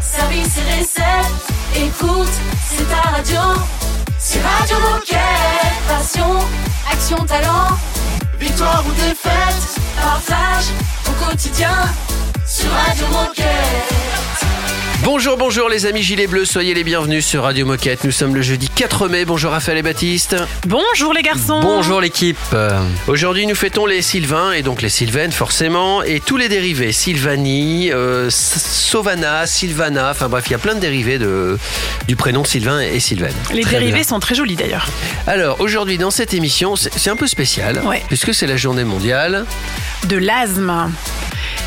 service et recettes. Écoute, c'est ta radio. C'est Radio Moquette. Passion, action, talent. Victoire ou défaite, partage au quotidien sur Radio Moquette. Bonjour, bonjour les amis Gilets Bleus, soyez les bienvenus sur Radio Moquette. Nous sommes le jeudi 4 mai. Bonjour Raphaël et Baptiste. Bonjour les garçons. Bonjour l'équipe. Aujourd'hui, nous fêtons les Sylvains et donc les Sylvaines forcément et tous les dérivés. Sylvanie, euh, Sovana, Sylvana, enfin bref, il y a plein de dérivés de, du prénom Sylvain et Sylvaine. Les Très dérivés bien. sont très jolis d'ailleurs. Alors aujourd'hui dans cette émission, c'est c'est un peu spécial Ouais. puisque c'est la journée mondiale. De l'asthme.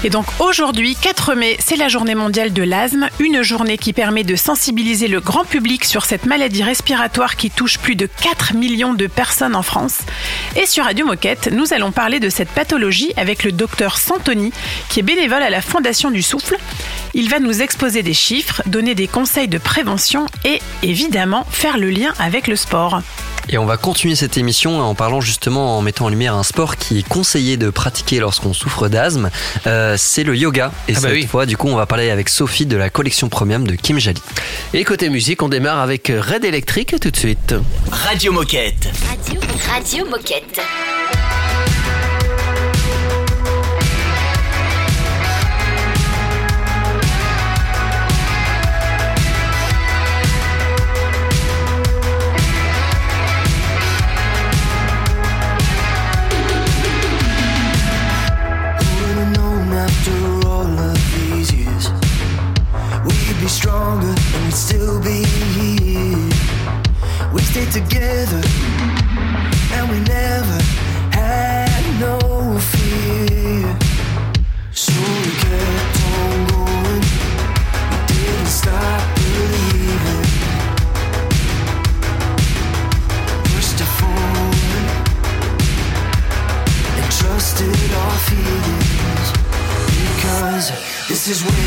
Et donc aujourd'hui, 4 mai, c'est la journée mondiale de l'asthme, une journée qui permet de sensibiliser le grand public sur cette maladie respiratoire qui touche plus de 4 millions de personnes en France. Et sur Radio Moquette, nous allons parler de cette pathologie avec le docteur Santoni, qui est bénévole à la Fondation du Souffle. Il va nous exposer des chiffres, donner des conseils de prévention et évidemment faire le lien avec le sport. Et on va continuer cette émission en parlant justement, en mettant en lumière un sport qui est conseillé de pratiquer lorsqu'on souffre d'asthme. Euh, c'est le yoga. Et Ah bah cette oui. fois, du coup, on va parler avec Sophie de la collection premium de Kim Jali. Et côté musique, on démarre avec Red Electric tout de suite. Radio Moquette. Radio, Radio Moquette. After all of these years. We'd be stronger and we'd still be here. We stayed together and we never this is where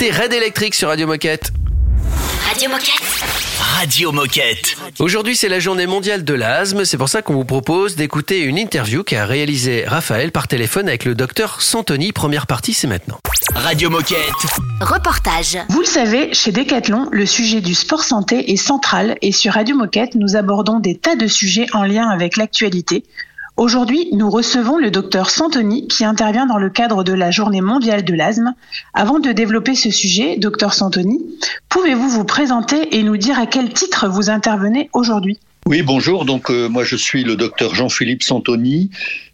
C'était Red Electric sur Radio Moquette. Radio Moquette. Radio Moquette. Aujourd'hui, c'est la journée mondiale de l'asthme. C'est pour ça qu'on vous propose d'écouter une interview qu'a réalisée Raphaël par téléphone avec le docteur Santoni. Première partie, c'est maintenant. Radio Moquette. Reportage. Vous le savez, chez Decathlon, le sujet du sport santé est central et sur Radio Moquette, nous abordons des tas de sujets en lien avec l'actualité. Aujourd'hui, nous recevons le docteur Santoni qui intervient dans le cadre de la journée mondiale de l'asthme. Avant de développer ce sujet, docteur Santoni, pouvez-vous vous présenter et nous dire à quel titre vous intervenez aujourd'hui? Oui, bonjour. Donc, euh, moi, je suis le docteur Jean-Philippe Santoni.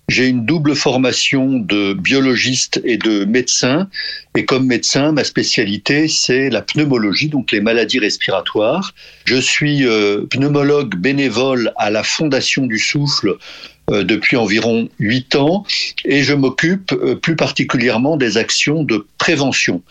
J'ai une double formation de biologiste et de médecin. Et comme médecin, ma spécialité, c'est la pneumologie, donc les maladies respiratoires. Je suis euh, pneumologue bénévole à la Fondation du Souffle depuis environ huit ans et je m'occupe euh, plus particulièrement des actions de prévention.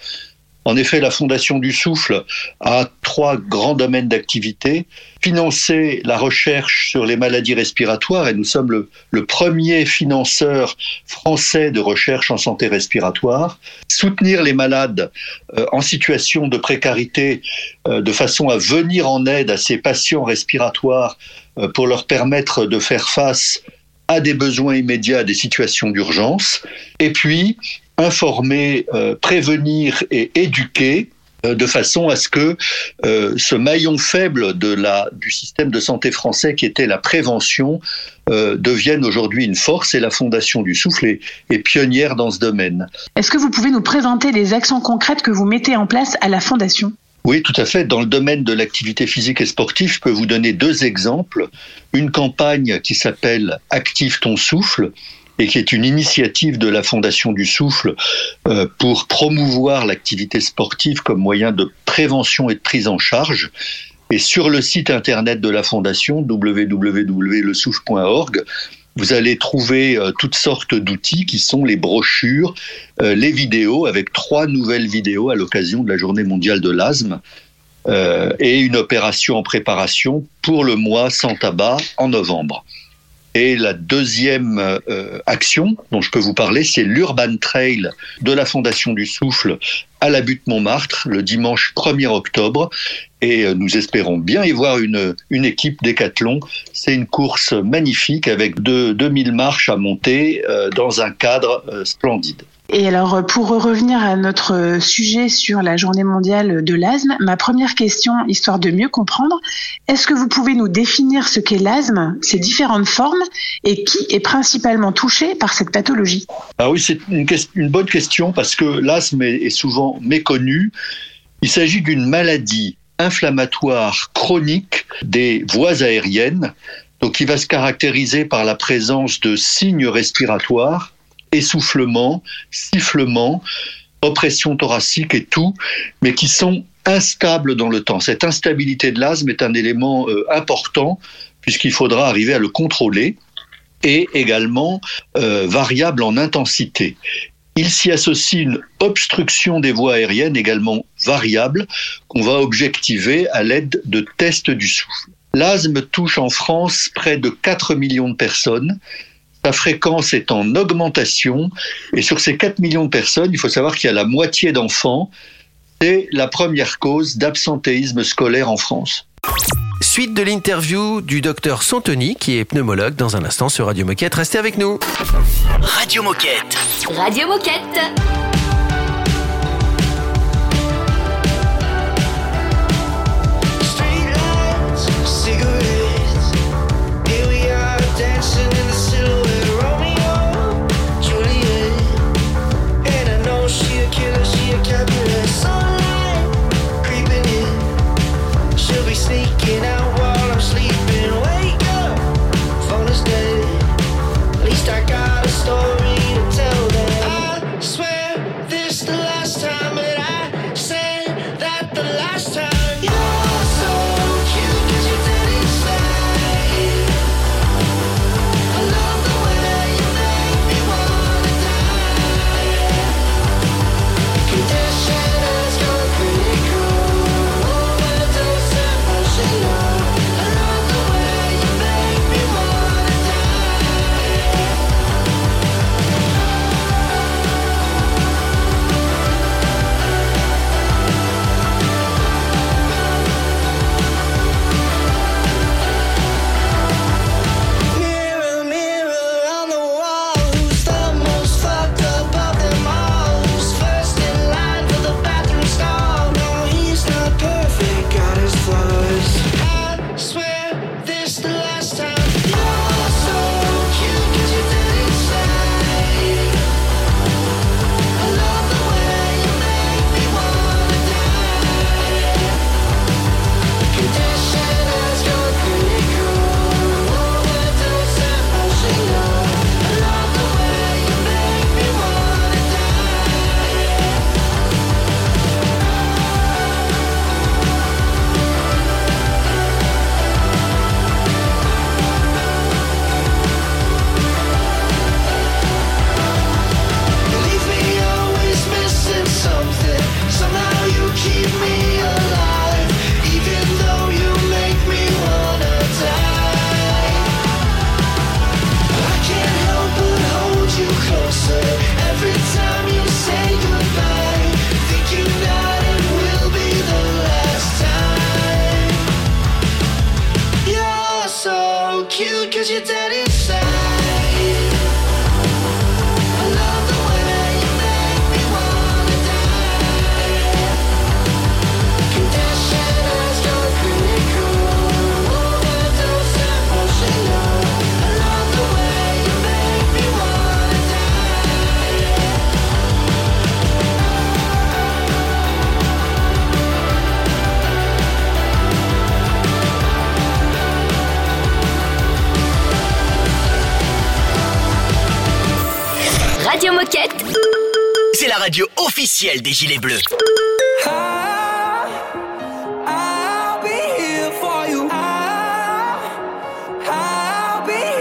En effet, la Fondation du Souffle a trois grands domaines d'activité. Financer la recherche sur les maladies respiratoires, et nous sommes le, le, premier financeur français de recherche en santé respiratoire. Soutenir les malades euh, en situation de précarité euh, de façon à venir en aide à ces patients respiratoires euh, pour leur permettre de faire face à des besoins immédiats, à des situations d'urgence. Et puis, informer, euh, prévenir et éduquer euh, de façon à ce que euh, ce maillon faible de la, du système de santé français qui était la prévention devienne aujourd'hui une force et la Fondation du Souffle est pionnière dans ce domaine. Est-ce que vous pouvez nous présenter les actions concrètes que vous mettez en place à la Fondation? Oui, tout à fait. Dans le domaine de l'activité physique et sportive, je peux vous donner deux exemples. Une campagne qui s'appelle Active ton souffle, et qui est une initiative de la Fondation du Souffle euh, pour promouvoir l'activité sportive comme moyen de prévention et de prise en charge. Et sur le site internet de la Fondation, www.lesouffle.org, vous allez trouver euh, toutes sortes d'outils qui sont les brochures, euh, les vidéos, avec trois nouvelles vidéos à l'occasion de la journée mondiale de l'asthme. Euh, et une opération en préparation pour le mois sans tabac en novembre. Et la deuxième euh, action dont je peux vous parler, c'est l'Urban Trail de la Fondation du Souffle à la butte Montmartre le dimanche 1er octobre. Et euh, nous espérons bien y voir une, une équipe décathlon. C'est une course magnifique avec deux, 2000 marches à monter euh, dans un cadre splendide. Et alors, pour revenir à notre sujet sur la journée mondiale de l'asthme, ma première question, histoire de mieux comprendre, est-ce que vous pouvez nous définir ce qu'est l'asthme, ses différentes formes, et qui est principalement touché par cette pathologie? Ah oui, c'est une, bonne question parce que l'asthme est, est souvent méconnu. Il s'agit d'une maladie inflammatoire chronique des voies aériennes, donc qui va se caractériser par la présence de signes respiratoires essoufflement, sifflement, oppression thoracique et tout, mais qui sont instables dans le temps. Cette instabilité de l'asthme est un élément euh, important puisqu'il faudra arriver à le contrôler et également euh, variable en intensité. Il s'y associe une obstruction des voies aériennes également variable qu'on va objectiver à l'aide de tests du souffle. L'asthme touche en France près de 4 millions de personnes sa fréquence est en augmentation. Et sur ces 4 millions de personnes, il faut savoir qu'il y a la moitié d'enfants. C'est la première cause d'absentéisme scolaire en France. Suite de l'interview du docteur Santoni, qui est pneumologue, dans un instant sur Radio Moquette. Restez avec nous. Radio Moquette. Radio Moquette.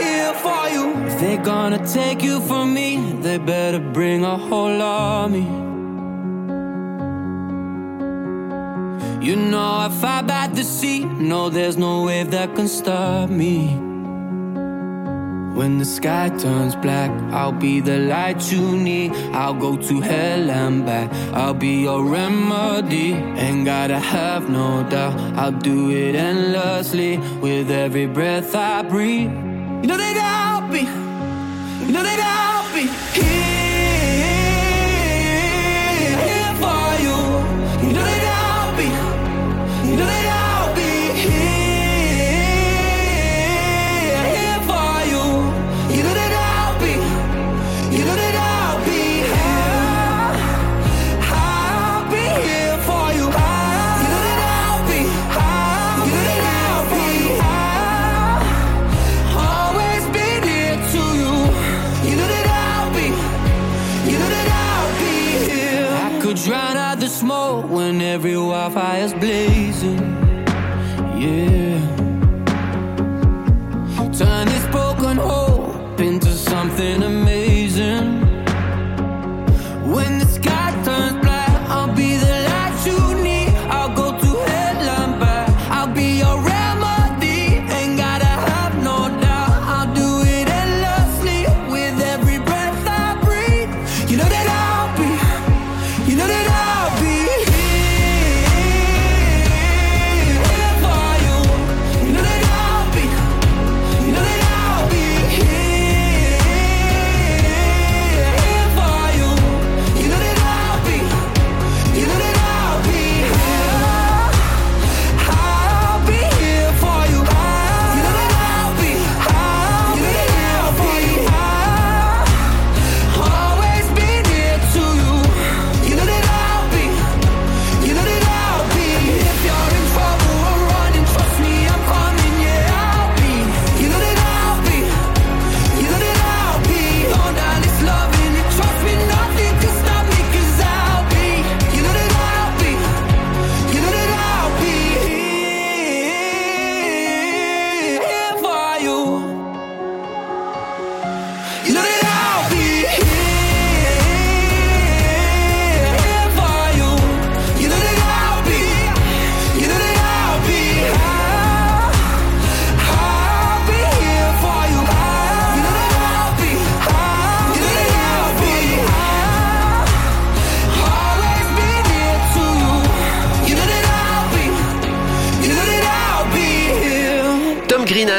Here for you. If they're gonna take you from me, they better bring a whole army. You know I fight by the sea. No, there's no wave that can stop me. Sky turns black, I'll be the light you need. I'll go to hell and back. I'll be your remedy. Ain't gotta have no doubt. I'll do it endlessly with every breath I breathe. You know that I'll be. You know that I'll be here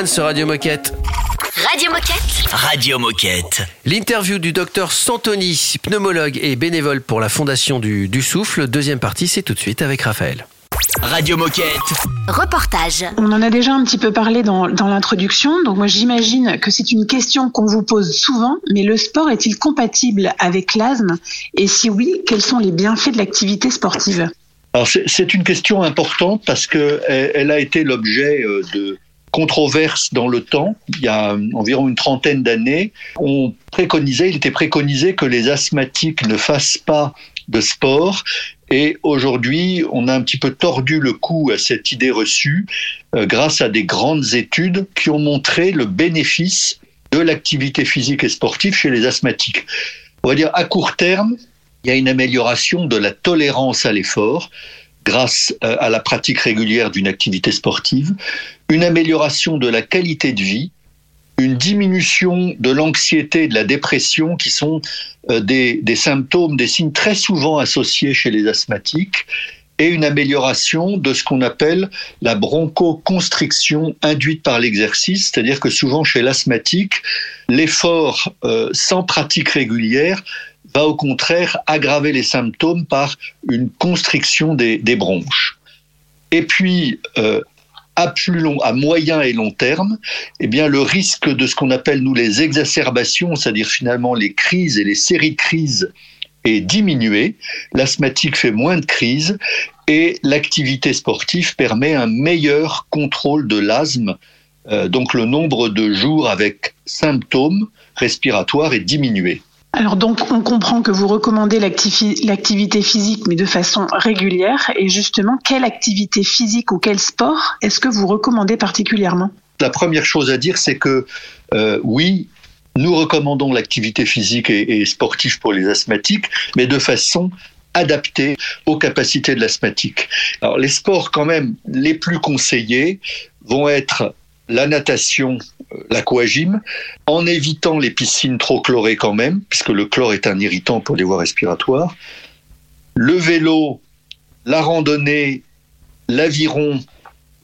Sur Radio Moquette. Radio Moquette. Radio Moquette. L'interview du docteur Santoni, pneumologue et bénévole pour la Fondation du, du Souffle. Deuxième partie, c'est tout de suite avec Raphaël. Radio Moquette. Reportage. On en a déjà un petit peu parlé dans, dans l'introduction, donc moi j'imagine que c'est une question qu'on vous pose souvent, mais le sport est-il compatible avec l'asthme? Et si oui, quels sont les bienfaits de l'activité sportive? Alors c'est- c'est une question importante parce que elle, elle a été l'objet euh, de controverses dans le temps. Il y a euh, environ une trentaine d'années, on préconisait, il était préconisé que les asthmatiques ne fassent pas de sport. Et aujourd'hui, on a un petit peu tordu le cou à cette idée reçue euh, grâce à des grandes études qui ont montré le bénéfice de l'activité physique et sportive chez les asthmatiques. On va dire à court terme, il y a une amélioration de la tolérance à l'effort grâce euh, à la pratique régulière d'une activité sportive, une amélioration de la qualité de vie, une diminution de l'anxiété et de la dépression qui sont euh, des, des symptômes, des signes très souvent associés chez les asthmatiques, et une amélioration de ce qu'on appelle la bronchoconstriction induite par l'exercice, c'est-à-dire que souvent chez l'asthmatique, l'effort euh, sans pratique régulière va au contraire aggraver les symptômes par une constriction des, bronches. Et puis, euh, à plus long, à moyen et long terme, eh bien, le risque de ce qu'on appelle nous les exacerbations, c'est-à-dire finalement les crises et les séries de crises, est diminué. L'asthmatique fait moins de crises et l'activité sportive permet un meilleur contrôle de l'asthme. Euh, donc, le nombre de jours avec symptômes respiratoires est diminué. Alors donc on comprend que vous recommandez l'activi- l'activité physique mais de façon régulière et justement quelle activité physique ou quel sport est-ce que vous recommandez particulièrement? La première chose à dire, c'est que euh, oui, nous recommandons l'activité physique et, sportive pour les asthmatiques, mais de façon adaptée aux capacités de l'asthmatique. Alors les sports quand même les plus conseillés vont être la natation, l'aquagym, en évitant les piscines trop chlorées quand même, puisque le chlore est un irritant pour les voies respiratoires. Le vélo, la randonnée, l'aviron,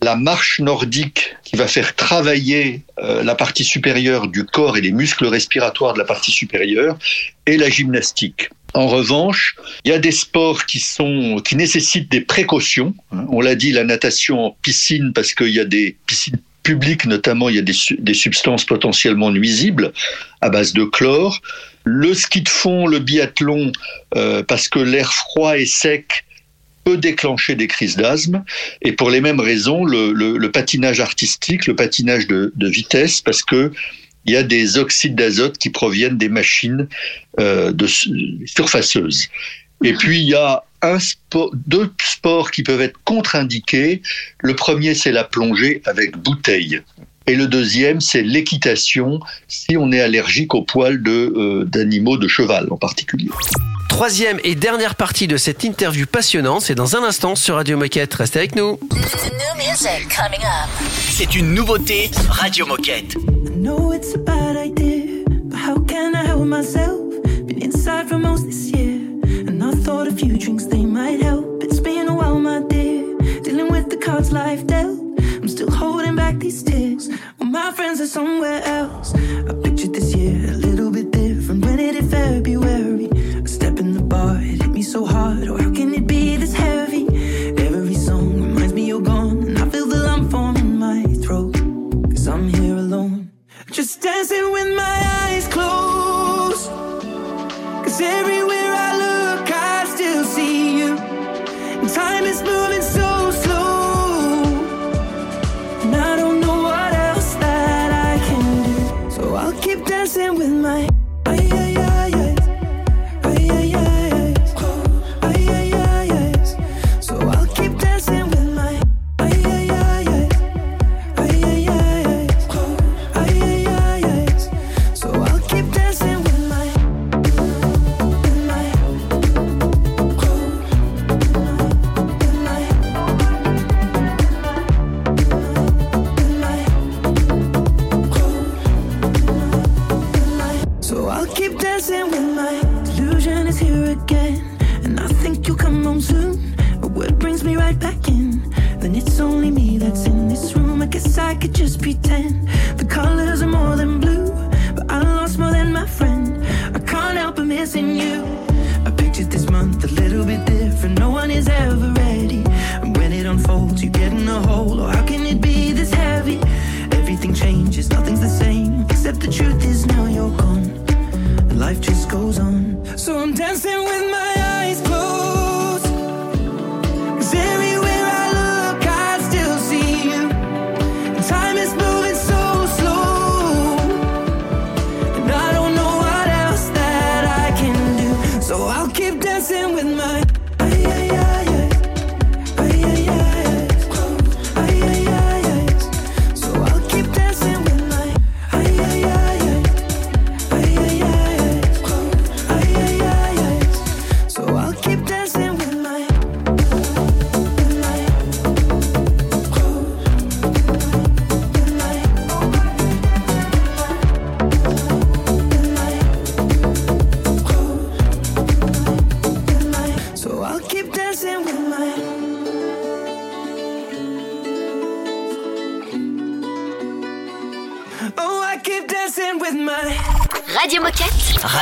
la marche nordique qui va faire travailler euh, la partie supérieure du corps et les muscles respiratoires de la partie supérieure, et la gymnastique. En revanche, il y a des sports qui sont qui nécessitent des précautions. hein. On l'a dit, la natation en piscine parce qu'il y a des piscines publiques notamment, il y a des, des substances potentiellement nuisibles à base de chlore. Le ski de fond, le biathlon, euh, parce que l'air froid et sec peut déclencher des crises d'asthme. Et pour les mêmes raisons, le, le- patinage artistique, le patinage de, de vitesse, parce que il y a des oxydes d'azote qui proviennent des machines euh, de su- surfaceuses. Et puis il y a un sport, deux sports qui peuvent être contre-indiqués. Le premier, c'est la plongée avec bouteille. Et le deuxième, c'est l'équitation, si on est allergique aux poils de, euh, d'animaux de cheval en particulier. Troisième et dernière partie de cette interview passionnante, c'est dans un instant sur Radio Moquette. Restez avec nous. C'est une nouveauté Radio Moquette. I know it's a bad idea, but how can I help myself? Been inside for most this year, a few drinks they might help. It's been a while, my dear, dealing with the cards life dealt. I'm still holding back these tears when my friends are somewhere else. I pictured this year a little bit different when it hit February.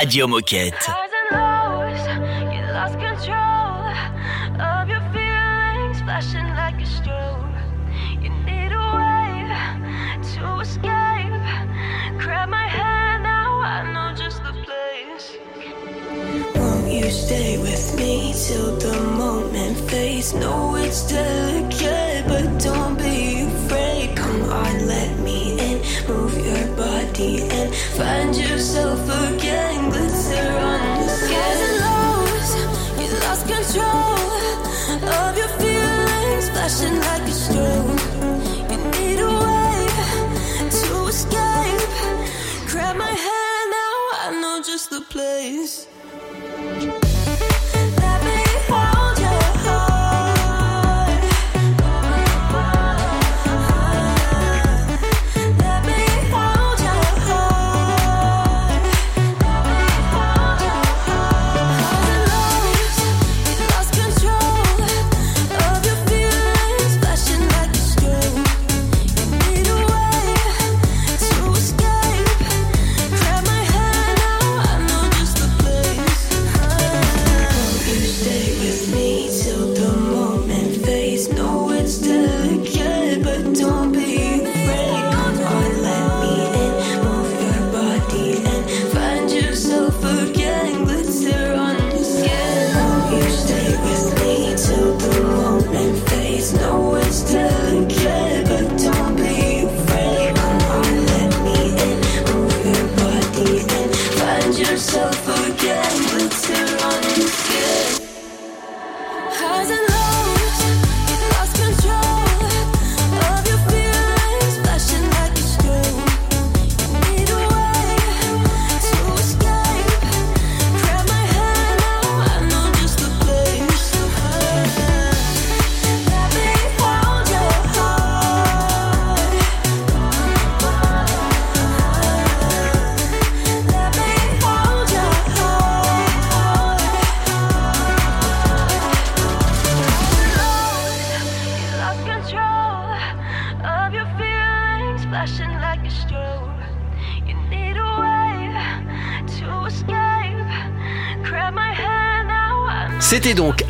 Radio Moquette.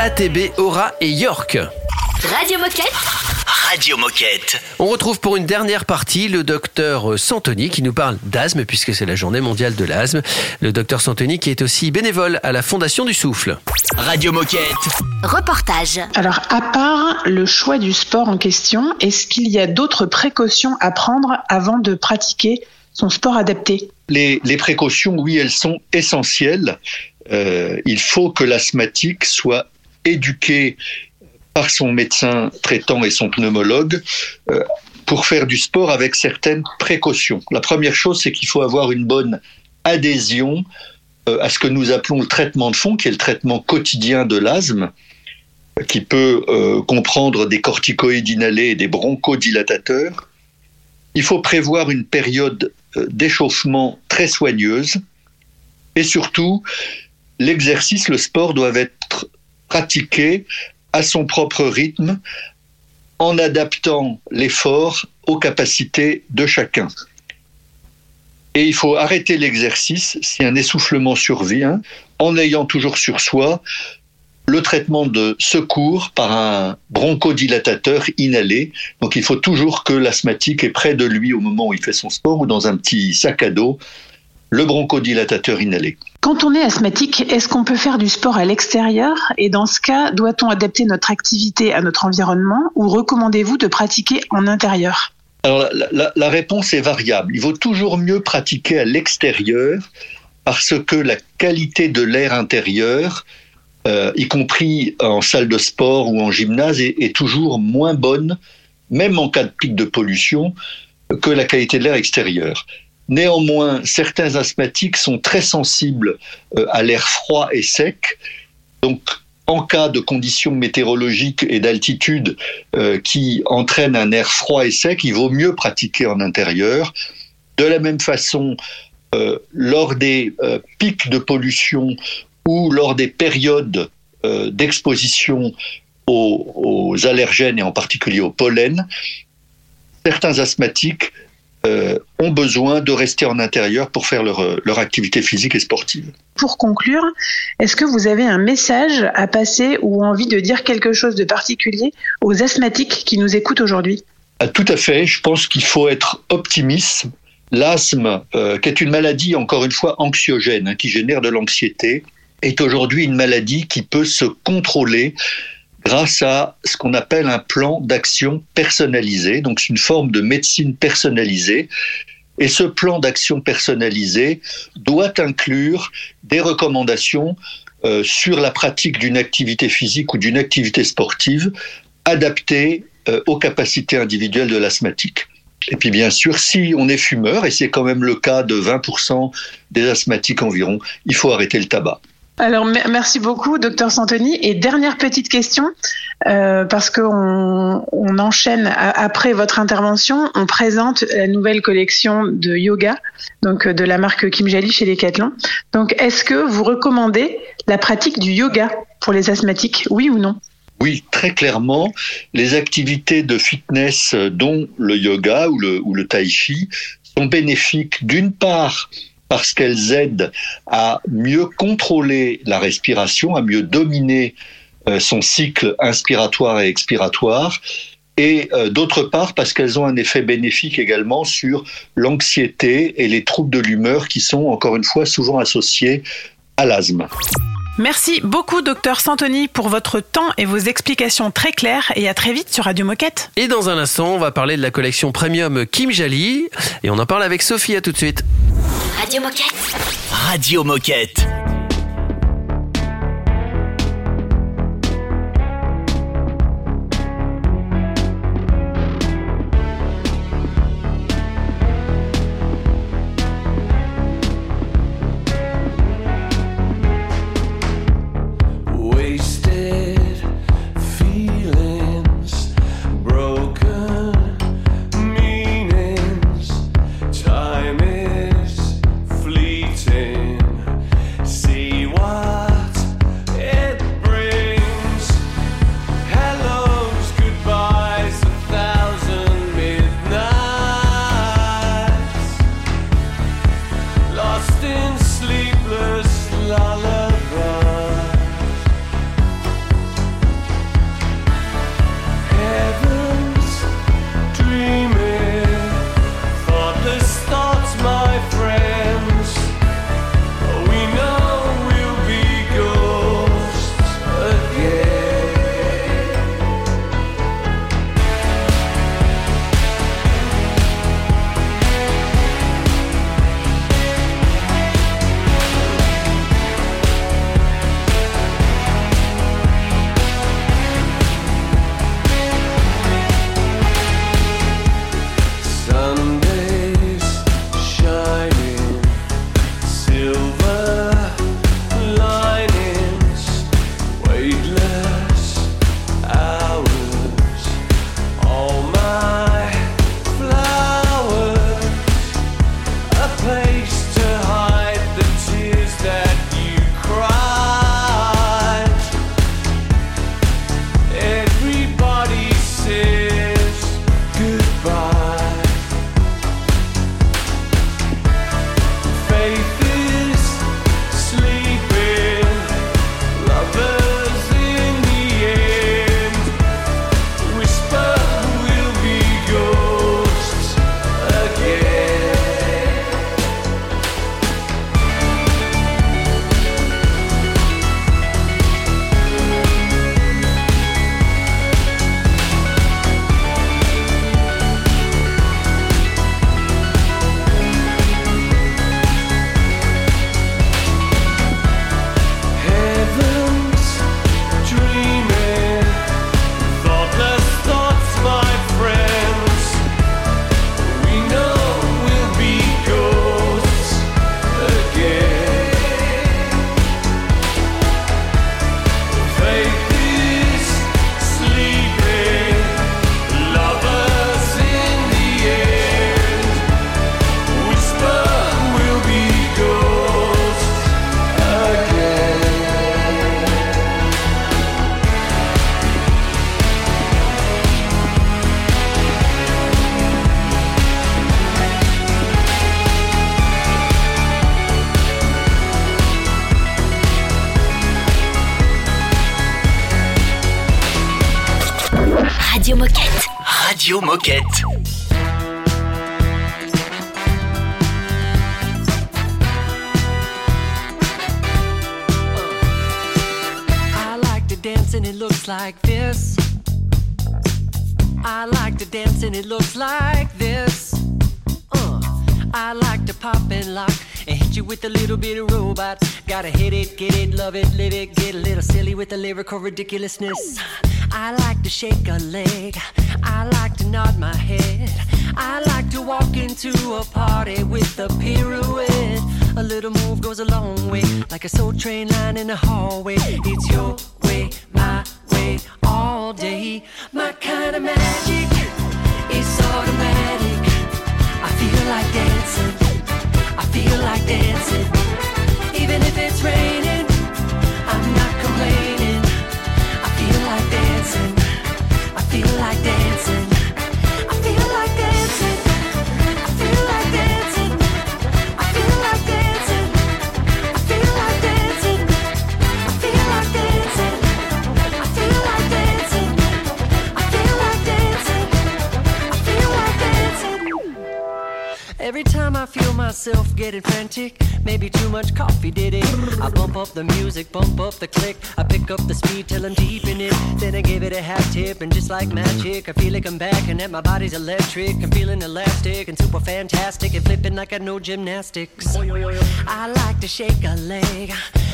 ATB, Aura et York. Radio Moquette. Radio Moquette. On retrouve pour une dernière partie le docteur Santoni qui nous parle d'asthme puisque c'est la journée mondiale de l'asthme. Le docteur Santoni qui est aussi bénévole à la Fondation du Souffle. Radio Moquette. Reportage. Alors, à part le choix du sport en question, est-ce qu'il y a d'autres précautions à prendre avant de pratiquer son sport adapté? Les, les précautions, oui, elles sont essentielles. Euh, il faut que l'asthmatique soit éduqué par son médecin traitant et son pneumologue euh, pour faire du sport avec certaines précautions. La première chose, c'est qu'il faut avoir une bonne adhésion euh, à ce que nous appelons le traitement de fond, qui est le traitement quotidien de l'asthme, qui peut euh, comprendre des corticoïdes inhalés et des bronchodilatateurs. Il faut prévoir une période d'échauffement très soigneuse et surtout, l'exercice, le sport doivent être pratiqué à son propre rythme en adaptant l'effort aux capacités de chacun. Et il faut arrêter l'exercice si un essoufflement survient en ayant toujours sur soi le traitement de secours par un bronchodilatateur inhalé. Donc il faut toujours que l'asthmatique est près de lui au moment où il fait son sport ou dans un petit sac à dos le bronchodilatateur inhalé. Quand on est asthmatique, est-ce qu'on peut faire du sport à l'extérieur? Et dans ce cas, doit-on adapter notre activité à notre environnement ou recommandez-vous de pratiquer en intérieur? Alors la, la- la réponse est variable. Il vaut toujours mieux pratiquer à l'extérieur parce que la qualité de l'air intérieur, euh, y compris en salle de sport ou en gymnase, est, est toujours moins bonne, même en cas de pic de pollution, que la qualité de l'air extérieur. Néanmoins, certains asthmatiques sont très sensibles euh, à l'air froid et sec. Donc, en cas de conditions météorologiques et d'altitude euh, qui entraînent un air froid et sec, il vaut mieux pratiquer en intérieur. De la même façon, euh, lors des pics de pollution ou lors des périodes d'exposition aux, aux allergènes et en particulier au pollen, certains asthmatiques euh, ont besoin de rester en intérieur pour faire leur, euh, leur activité physique et sportive. Pour conclure, est-ce que vous avez un message à passer ou envie de dire quelque chose de particulier aux asthmatiques qui nous écoutent aujourd'hui? Ah, Tout à fait, je pense qu'il faut être optimiste. L'asthme, euh, qui est une maladie, encore une fois, anxiogène, hein, qui génère de l'anxiété, est aujourd'hui une maladie qui peut se contrôler grâce à ce qu'on appelle un plan d'action personnalisé. Donc, c'est une forme de médecine personnalisée. Et ce plan d'action personnalisé doit inclure des recommandations euh, sur la pratique d'une activité physique ou d'une activité sportive adaptée euh, aux capacités individuelles de l'asthmatique. Et puis bien sûr, si on est fumeur, et c'est quand même le cas de 20% des asthmatiques environ, il faut arrêter le tabac. Alors me- merci beaucoup, docteur Santoni. Et dernière petite question, euh, parce qu'on on enchaîne après votre intervention, on présente la nouvelle collection de yoga, donc euh, de la marque Kim Jali chez Decathlon. Donc est-ce que vous recommandez la pratique du yoga pour les asthmatiques, oui ou non? Oui, très clairement, les activités de fitness, euh, dont le yoga ou le, ou le tai chi, sont bénéfiques d'une part parce qu'elles aident à mieux contrôler la respiration, à mieux dominer euh, son cycle inspiratoire et expiratoire, et euh, d'autre part parce qu'elles ont un effet bénéfique également sur l'anxiété et les troubles de l'humeur qui sont encore une fois souvent associés à l'asthme. Merci beaucoup, docteur Santoni, pour votre temps et vos explications très claires. Et à très vite sur Radio Moquette. Et dans un instant, on va parler de la collection premium Kim Jali. Et on en parle avec Sophie. À tout de suite. Radio Moquette. Radio Moquette. And it looks like this. I like to dance and it looks like this. Uh, I like to pop and lock hit you with a little bit of robot. Gotta hit it, get it, love it, live it, get a little silly with the lyrical ridiculousness. I like to shake a leg. I like to nod my head. I like to walk into a party with a pirouette. A little move goes a long way, like a soul train line in the hallway. It's your way, my way, all day. My kind of magic is automatic. I feel like dancing. I feel like dancing. Even if it's raining, I'm not complaining. I feel like dancing. I feel like. Myself getting frantic, maybe too much coffee did it. I bump up the music, bump up the click. I pick up the speed till I'm deep in it. Then I give it a half tip, and just like magic, I feel like I'm back and that my body's electric. I'm feeling elastic and super fantastic and flipping like I know gymnastics. I like to shake a leg.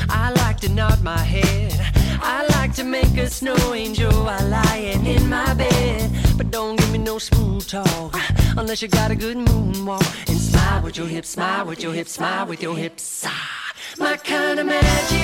I like to nod my head. I like to make a snow angel while lying in my bed. But don't give me no smooth talk unless you got a good moonwalk. And smile with your hips, smile with your hips, smile with your hips. Ah, my kind of magic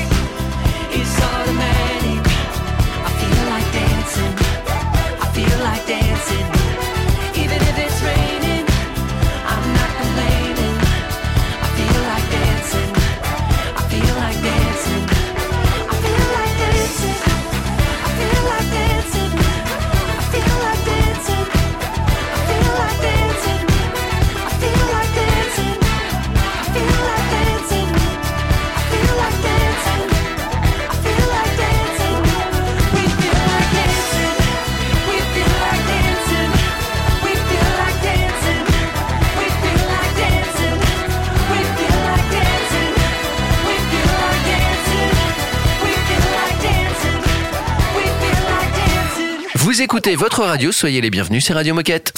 Vous écoutez votre radio, soyez les bienvenus, c'est Radio Moquette.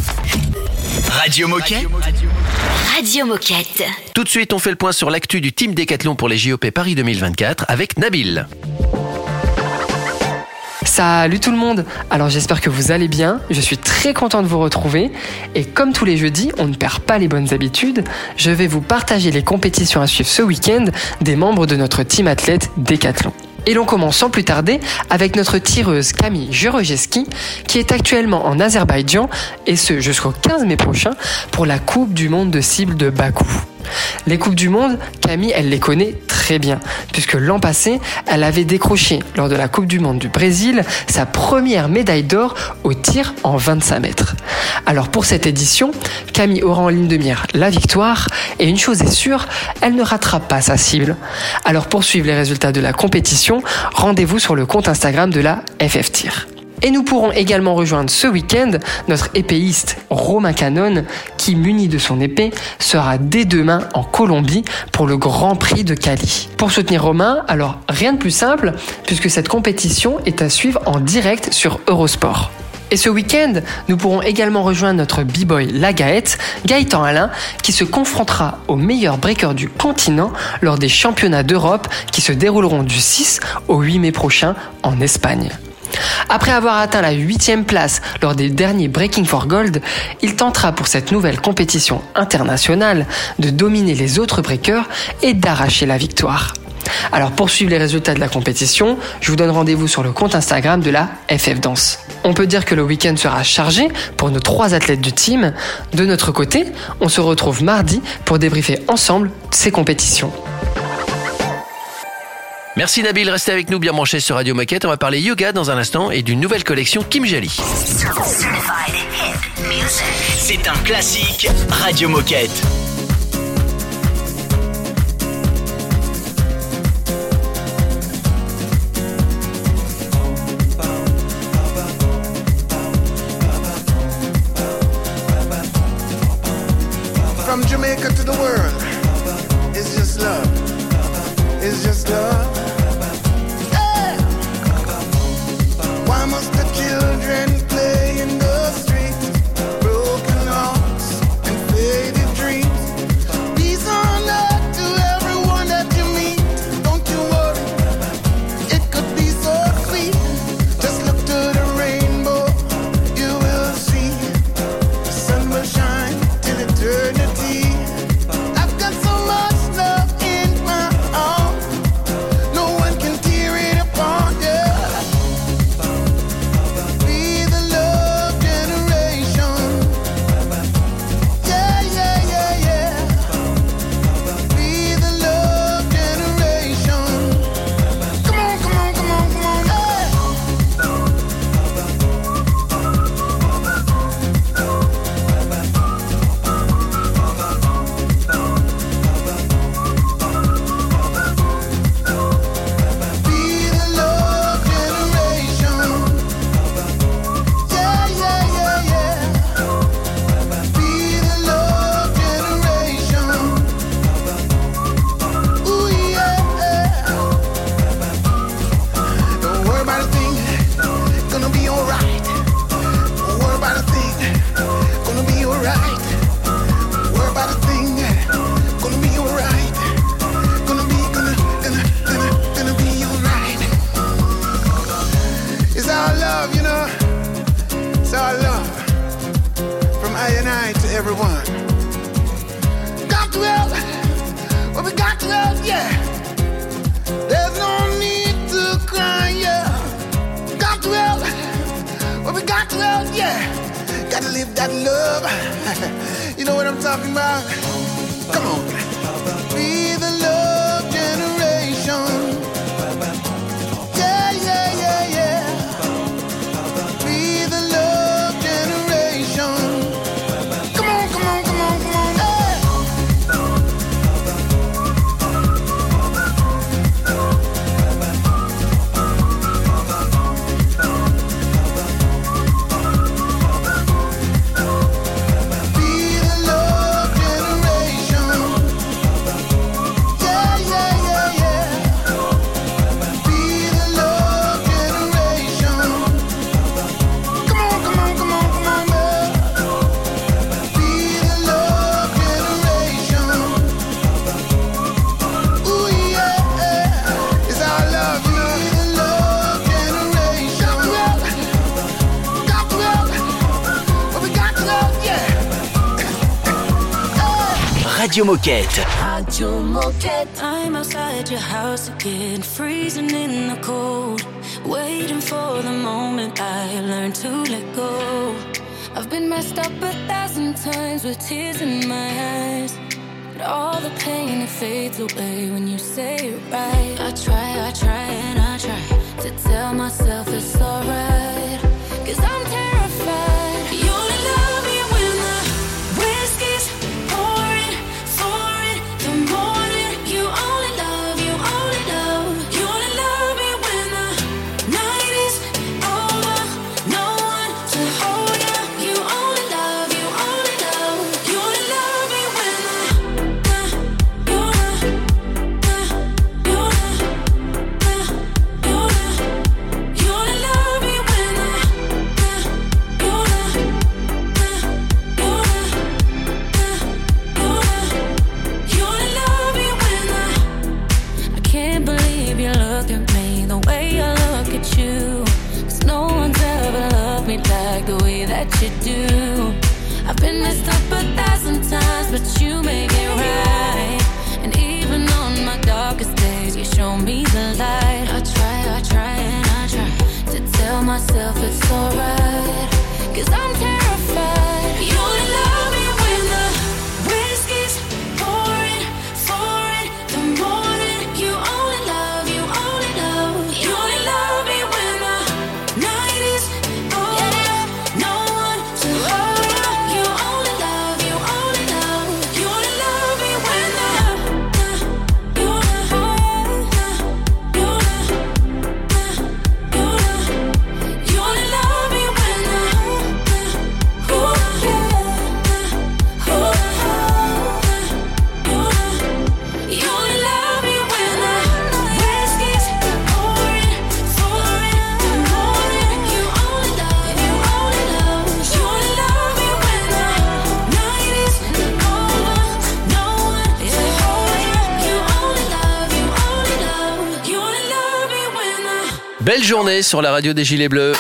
Radio Moquette. Radio Moquette. Tout de suite, on fait le point sur l'actu du team Décathlon pour les JOP Paris 2024 avec Nabil. Salut tout le monde Alors j'espère que vous allez bien, je suis très content de vous retrouver et comme tous les jeudis, on ne perd pas les bonnes habitudes, je vais vous partager les compétitions à suivre ce week-end des membres de notre team athlète Décathlon. Et l'on commence sans plus tarder avec notre tireuse Camille Jurojeski qui est actuellement en Azerbaïdjan et ce jusqu'au 15 mai prochain pour la Coupe du monde de cible de Bakou. Les Coupes du Monde, Camille, elle les connaît très bien, puisque l'an passé, elle avait décroché, lors de la Coupe du Monde du Brésil, sa première médaille d'or au tir en 25 mètres. Alors pour cette édition, Camille aura en ligne de mire la victoire, et une chose est sûre, elle ne rattrape pas sa cible. Alors pour suivre les résultats de la compétition, rendez-vous sur le compte Instagram de la FF Tir. Et nous pourrons également rejoindre ce week-end notre épéiste Romain Canon qui, muni de son épée, sera dès demain en Colombie pour le Grand Prix de Cali. Pour soutenir Romain, alors rien de plus simple puisque cette compétition est à suivre en direct sur Eurosport. Et ce week-end, nous pourrons également rejoindre notre b-boy Lagaette, Gaëtan Alain, qui se confrontera aux meilleurs breakers du continent lors des championnats d'Europe qui se dérouleront du 6 au 8 mai prochain en Espagne. Après avoir atteint la huitième place lors des derniers Breaking for Gold, il tentera pour cette nouvelle compétition internationale de dominer les autres breakers et d'arracher la victoire. Alors pour suivre les résultats de la compétition, je vous donne rendez-vous sur le compte Instagram de la FF Danse. On peut dire que le week-end sera chargé pour nos trois athlètes du team. De notre côté, on se retrouve mardi pour débriefer ensemble ces compétitions. Merci Nabil, restez avec nous bien branchés sur Radio Moquette. On va parler yoga dans un instant et d'une nouvelle collection Kim Jali. C'est un classique Radio Moquette. Radio Moquette. Radio Moquette. I'm outside your house again, freezing in the cold. Waiting for the moment I learn to let go. I've been messed up a thousand times with tears in my eyes. But all the pain it fades away when you say it right. I try, I try, and I try to tell myself it's alright. Cause I'm if it's alright. Cause I'm tired. Journée sur la radio des Gilets Bleus.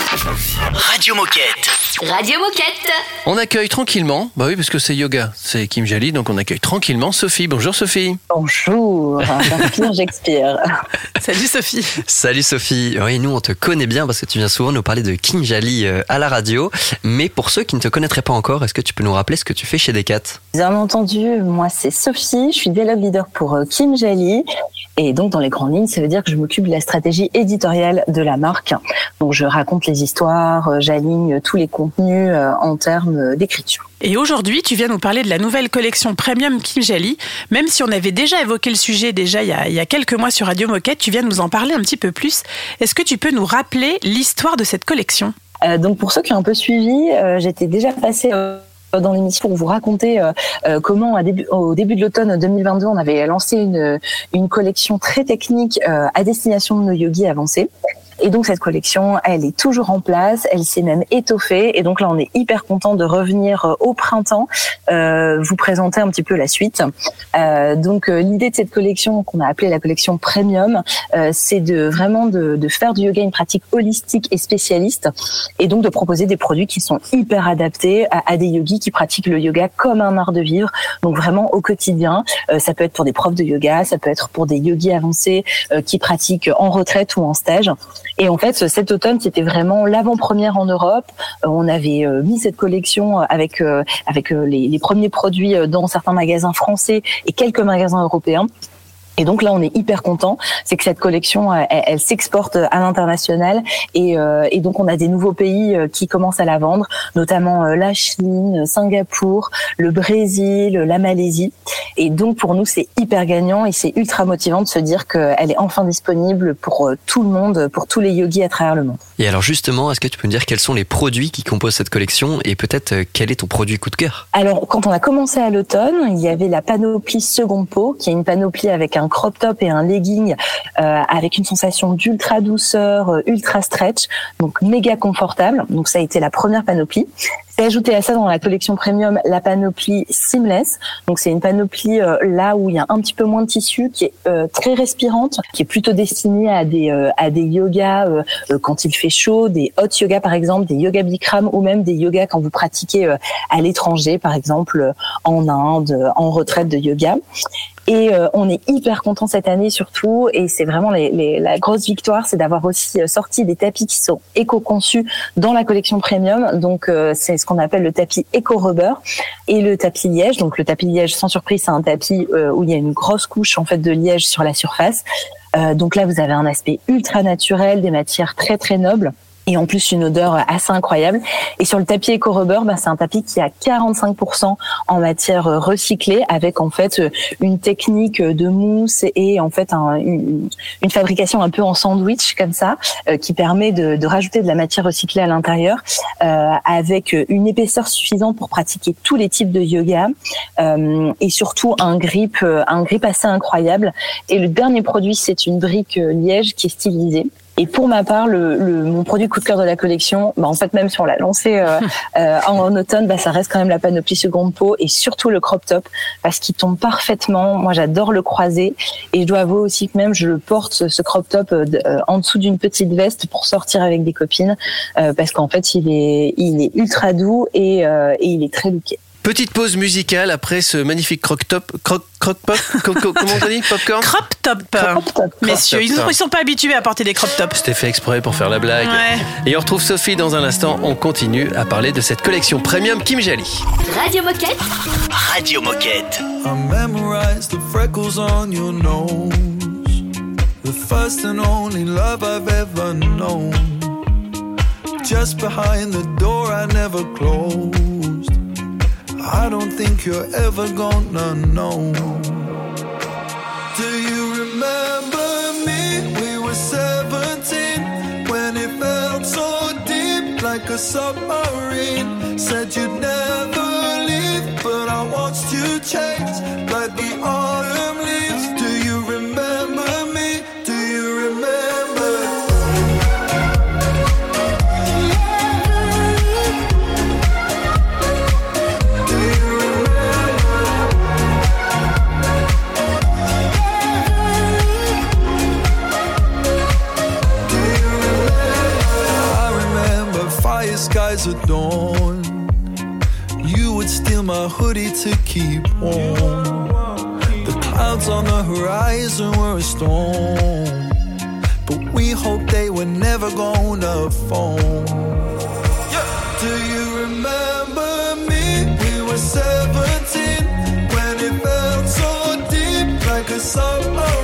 Radio Moquette. Radio Moquette. On accueille tranquillement, bah oui, parce que c'est yoga, c'est Kim Jali, donc on accueille tranquillement Sophie. Bonjour Sophie. Bonjour, j'inspire, j'expire. Salut Sophie. Salut Sophie. Oui, nous on te connaît bien parce que tu viens souvent nous parler de Kinjali euh, à la radio. Mais pour ceux qui ne te connaîtraient pas encore, est-ce que tu peux nous rappeler ce que tu fais chez Decat? Bien entendu, moi c'est Sophie, je suis dialogue leader pour euh, Kim Jali. Et donc dans les grandes lignes, ça veut dire que je m'occupe de la stratégie éditoriale de la marque. Donc je raconte les histoires, euh, j'aligne tous les contenus euh, en termes d'écriture. Et aujourd'hui, tu viens nous parler de la nouvelle collection Premium Kim Jali. Même si on avait déjà évoqué le sujet déjà il y a, il y a quelques mois sur Radio Moquette, tu viens nous en parler un petit peu plus. Est-ce que tu peux nous rappeler l'histoire de cette collection? Euh, donc pour ceux qui ont un peu suivi, euh, j'étais déjà passée dans l'émission pour vous raconter comment au début de l'automne 2022 on avait lancé une, une collection très technique à destination de nos yogis avancés. Et donc cette collection, elle est toujours en place, elle s'est même étoffée. Et donc là, on est hyper content de revenir euh, au printemps, euh, vous présenter un petit peu la suite. Euh, donc euh, l'idée de cette collection qu'on a appelée la collection Premium, euh, c'est de vraiment de, de faire du yoga une pratique holistique et spécialiste, et donc de proposer des produits qui sont hyper adaptés à, à des yogis qui pratiquent le yoga comme un art de vivre, donc vraiment au quotidien. Euh, ça peut être pour des profs de yoga, ça peut être pour des yogis avancés qui pratiquent en retraite ou en stage. Et en fait, cet automne, c'était vraiment l'avant-première en Europe. Euh, on avait euh, mis cette collection avec euh, avec euh, les, les premiers produits dans certains magasins français et quelques magasins européens. Et donc là, on est hyper content, c'est que cette collection, euh, elle, elle s'exporte à l'international et, euh, et donc on a des nouveaux pays euh, qui commencent à la vendre, notamment la Chine, Singapour, le Brésil, la Malaisie. Et donc pour nous, c'est hyper gagnant et c'est ultra motivant de se dire qu'elle est enfin disponible pour tout le monde, pour tous les yogis à travers le monde. Et alors justement, est-ce que tu peux nous dire quels sont les produits qui composent cette collection et peut-être quel est ton produit coup de cœur? Alors, quand on a commencé à l'automne, il y avait la panoplie seconde peau, qui est une panoplie avec un crop top et un legging, euh, avec une sensation d'ultra douceur, euh, ultra stretch, donc méga confortable. Donc ça a été la première panoplie. C'est ajouté à ça dans la collection premium la panoplie seamless. Donc c'est une panoplie euh, là où il y a un petit peu moins de tissu, qui est euh, très respirante, qui est plutôt destinée à des euh, à des yogas euh, euh, quand il fait chaud, des hot yoga par exemple, des yoga bikram ou même des yogas quand vous pratiquez à l'étranger, par exemple en Inde, en retraite de yoga. Et euh, on est hyper content cette année surtout, et c'est vraiment les, les- la grosse victoire, c'est d'avoir aussi euh, sorti des tapis qui sont éco-conçus dans la collection premium. Donc euh, c'est ce qu'on appelle le tapis éco-rubber et le tapis liège. Donc le tapis liège, sans surprise, c'est un tapis où il y a une grosse couche en fait de liège sur la surface. Donc là, vous avez un aspect ultra naturel, des matières très très nobles. Et en plus une odeur assez incroyable. Et sur le tapis éco-rubber, bah, c'est un tapis qui a 45% en matière recyclée, avec en fait une technique de mousse et en fait un- une, fabrication un peu en sandwich comme ça, euh, qui permet de, rajouter de la matière recyclée à l'intérieur, euh, avec une épaisseur suffisante pour pratiquer tous les types de yoga euh, et surtout un grip, un grip assez incroyable. Et le dernier produit, c'est une brique liège qui est stylisée. Et pour ma part, le, le- mon produit coup de cœur de la collection, bah en fait même si on l'a lancé euh, euh, en, en automne, bah ça reste quand même la panoplie seconde peau et surtout le crop top parce qu'il tombe parfaitement. Moi j'adore le croiser et je dois avouer aussi que même je le porte ce, ce crop top euh, euh, en dessous d'une petite veste pour sortir avec des copines euh, parce qu'en fait il est il est ultra doux et, euh, et il est très looké. Petite pause musicale après ce magnifique croc top, croc, croc pop, co- co- comment on dit, popcorn Crop top. Messieurs, ils ne sont pas habitués à porter des crop tops. C'était fait exprès pour faire la blague. Ouais. Et on retrouve Sophie dans un instant. On continue à parler de cette collection premium Kim Jali. Radio Moquette. Radio Moquette. I memorize the freckles on your nose. The first and only love I've ever known. Just behind the door I never closed. I don't think you're ever gonna know. Do you remember me? We were 17 when it felt so deep like a submarine. Said you'd dawn. You would steal my hoodie to keep warm. The clouds on the horizon were a storm. But we hoped they were never gonna fall. Do you remember me? We were 17 when it felt so deep, like a submarine.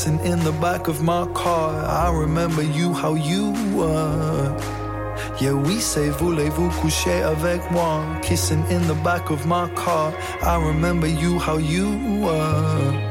Kissing in the back of my car. I remember you, how you were. Yeah, we say voulez-vous coucher avec moi? Kissing in the back of my car. I remember you, how you were.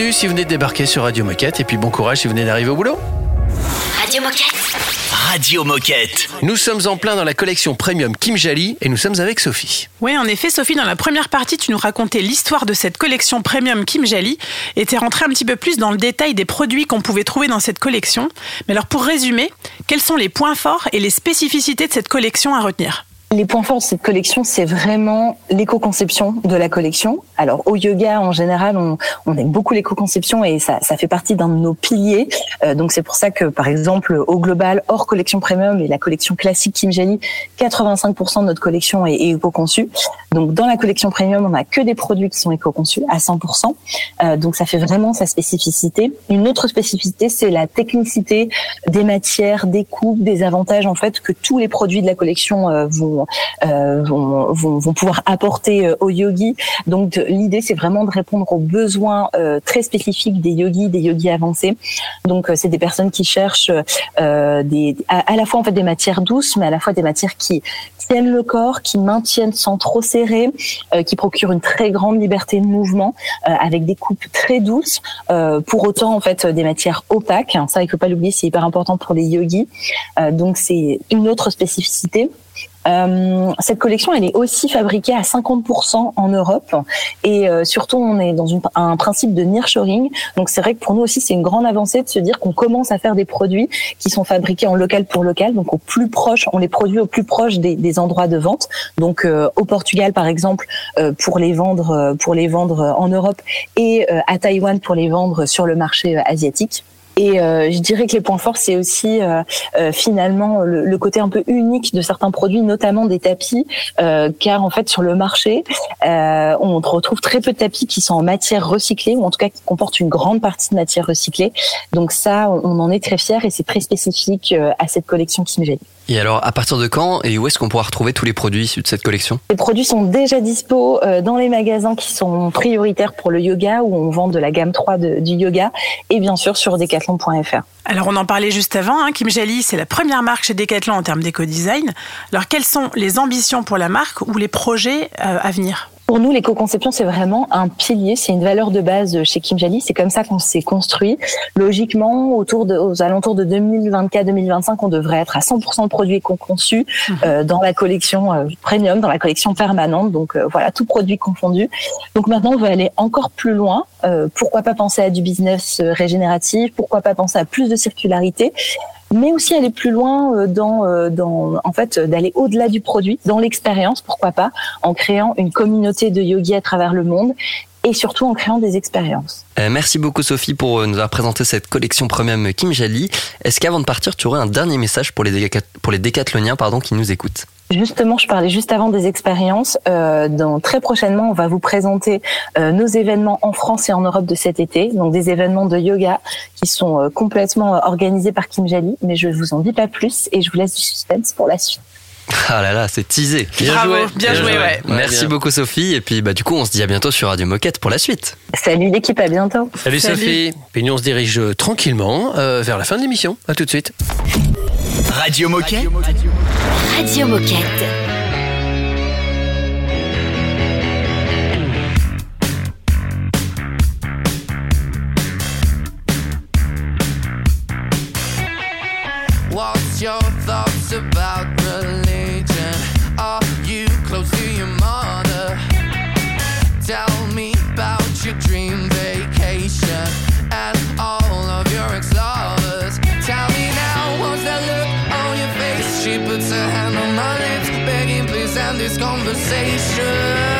Bienvenue si vous venez de débarquer sur Radio Moquette et puis bon courage si vous venez d'arriver au boulot. Radio Moquette. Radio Moquette. Nous sommes en plein dans la collection Premium Kim Jali et nous sommes avec Sophie. Oui, en effet, Sophie, dans la première partie, tu nous racontais l'histoire de cette collection premium Kim Jali et tu es rentrée un petit peu plus dans le détail des produits qu'on pouvait trouver dans cette collection. Mais alors, pour résumer, quels sont les points forts et les spécificités de cette collection à retenir? Les points forts de cette collection, c'est vraiment l'éco-conception de la collection. Alors au yoga, en général, on, on aime beaucoup l'éco-conception et ça, ça fait partie d'un de nos piliers. Euh, donc c'est pour ça que, par exemple, au global, hors collection premium et la collection classique Kim Jali, 85% de notre collection est, est éco-conçue. Donc dans la collection premium, on n'a que des produits qui sont éco-conçus à 100%. Euh, donc ça fait vraiment sa spécificité. Une autre spécificité, c'est la technicité des matières, des coupes, des avantages en fait que tous les produits de la collection euh, vont, euh, vont, pouvoir apporter euh, aux yogis. Donc l'idée, c'est vraiment de répondre aux besoins euh, très spécifiques des yogis, des yogis avancés. Donc c'est des personnes qui cherchent à, la fois en fait des matières douces, mais à la fois des matières qui tiennent le corps, qui maintiennent sans trop serrer, qui procurent une très grande liberté de mouvement, avec des coupes très douces. Pour autant, en fait, des matières opaques. Ça, il faut pas l'oublier, c'est hyper important pour les yogis. Donc c'est une autre spécificité. Euh, cette collection, elle est aussi fabriquée à 50% en Europe et euh, surtout, on est dans un principe de nearshoring. Donc, c'est vrai que pour nous aussi, c'est une grande avancée de se dire qu'on commence à faire des produits qui sont fabriqués en local pour local, donc au plus proche, on les produit au plus proche des, des endroits de vente. Donc, euh, au Portugal, par exemple, euh, pour les vendre, euh, pour les vendre en Europe et à Taïwan pour les vendre sur le marché asiatique. Et euh, je dirais que les points forts, c'est aussi euh, euh, finalement le, côté un peu unique de certains produits, notamment des tapis, car en fait sur le marché, on retrouve très peu de tapis qui sont en matière recyclée, ou en tout cas qui comportent une grande partie de matière recyclée. Donc ça, on, en est très fiers et c'est très spécifique à cette collection Kim Jali. Et alors, à partir de quand et où est-ce qu'on pourra retrouver tous les produits issus de cette collection? Les produits sont déjà dispo euh, dans les magasins qui sont prioritaires pour le yoga, où on vend de la gamme 3 de- du yoga, et bien sûr sur decathlon.fr. Alors on en parlait juste avant, hein, Kim Jali, c'est la première marque chez Decathlon en termes d'éco-design. Alors quelles sont les ambitions pour la marque ou les projets euh, à venir? Pour nous, l'éco-conception, c'est vraiment un pilier, c'est une valeur de base chez Kim Jali. C'est comme ça qu'on s'est construit. Logiquement, autour de, aux alentours de 2024-2025, on devrait être à 100% de produits éco-conçus euh, dans la collection euh, premium, dans la collection permanente. Donc euh, voilà, tout produit confondu. Donc maintenant, on veut aller encore plus loin. Euh, pourquoi pas penser à du business euh, régénératif? Pourquoi pas penser à plus de circularité? Mais aussi aller plus loin euh, dans, euh, dans en fait, euh, d'aller au-delà du produit, dans l'expérience, pourquoi pas, en créant une communauté de yogis à travers le monde et surtout en créant des expériences. Merci beaucoup Sophie pour nous avoir présenté cette collection premium Kim Jali. Est-ce qu'avant de partir, tu aurais un dernier message pour les, pour les décathloniens pardon, qui nous écoutent? Justement, je parlais juste avant des expériences. Euh, très prochainement, on va vous présenter euh, nos événements en France et en Europe de cet été. Donc des événements de yoga qui sont euh, complètement euh, organisés par Kim Jali. Mais je vous en dis pas plus et je vous laisse du suspense pour la suite. Ah là là, c'est teasé. Bien Bravo, joué. bien joué, ouais. Merci bien. beaucoup Sophie. Et puis bah, du coup, on se dit à bientôt sur Radio Moquette pour la suite. Salut l'équipe, à bientôt. Salut, Salut. Sophie. Puis nous on se dirige euh, tranquillement euh, vers la fin de l'émission. À tout de suite. Radio Moquette. Radio Moquette. What's your thoughts about this conversation.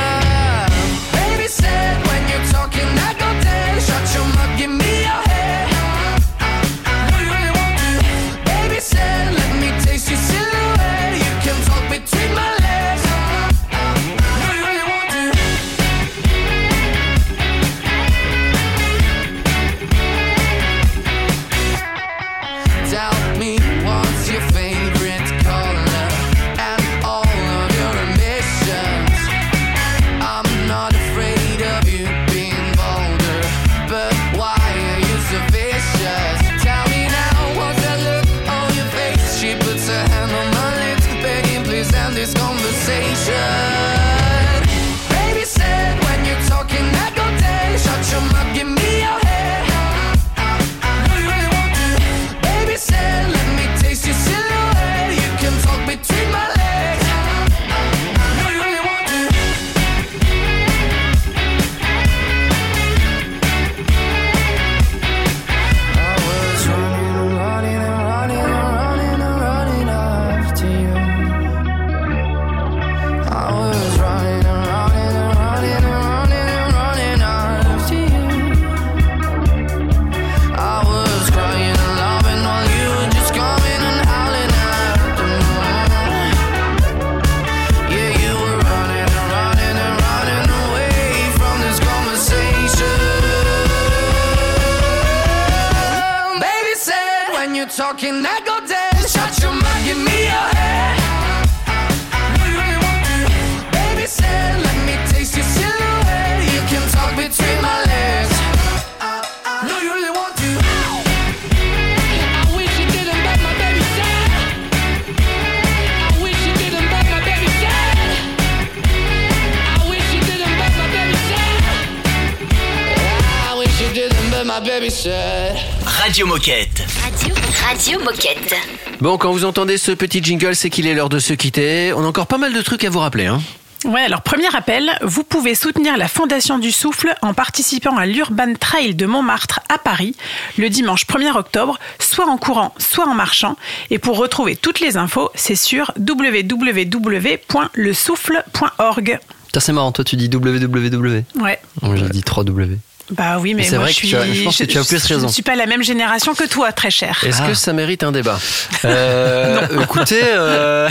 Bon, quand vous entendez ce petit jingle, c'est qu'il est l'heure de se quitter. On a encore pas mal de trucs à vous rappeler. Hein. Ouais, alors premier appel, vous pouvez soutenir la Fondation du Souffle en participant à l'Urban Trail de Montmartre à Paris le dimanche 1er octobre, soit en courant, soit en marchant. Et pour retrouver toutes les infos, c'est sur www.lesouffle.org. Putain, c'est marrant, toi tu dis www. Ouais. Moi j'ai dit 3W. Bah oui, mais C'est moi vrai je que suis. tu as- je pense que tu as plus je raison. ne suis pas la même génération que toi, très cher. Est-ce Ah. que ça mérite un débat? Euh, écoutez, euh,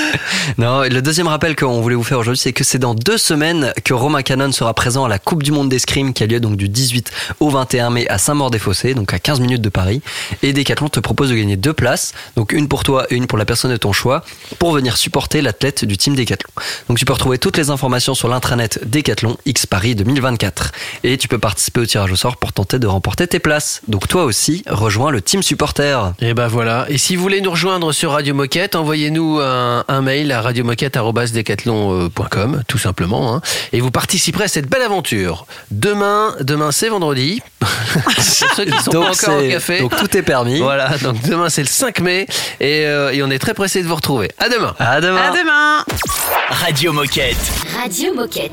non, le deuxième rappel qu'on voulait vous faire aujourd'hui, c'est que c'est dans deux semaines que Romain Canon sera présent à la Coupe du Monde d'escrime qui a lieu donc du 18 au 21 mai à Saint-Maur-des-Fossés, donc à 15 minutes de Paris. Et Decathlon te propose de gagner deux places, donc une pour toi et une pour la personne de ton choix, pour venir supporter l'athlète du team Decathlon. Donc tu peux retrouver toutes les informations sur l'intranet Decathlon X Paris 2024. Et tu peux participer au tirage au sort pour tenter de remporter tes places. Donc toi aussi, rejoins le team supporter. Et ben voilà. Et si vous voulez nous rejoindre sur Radio Moquette, envoyez-nous un, un mail à radiomoquette.decathlon.com, tout simplement. hein. et vous participerez à cette belle aventure. Demain, demain c'est vendredi. Pour ceux qui sont Donc pas encore au café. donc tout est permis. Voilà, donc demain c'est le 5 mai et, euh, et on est très pressé de vous retrouver. À demain. À demain. À demain. Radio Moquette. Radio Moquette.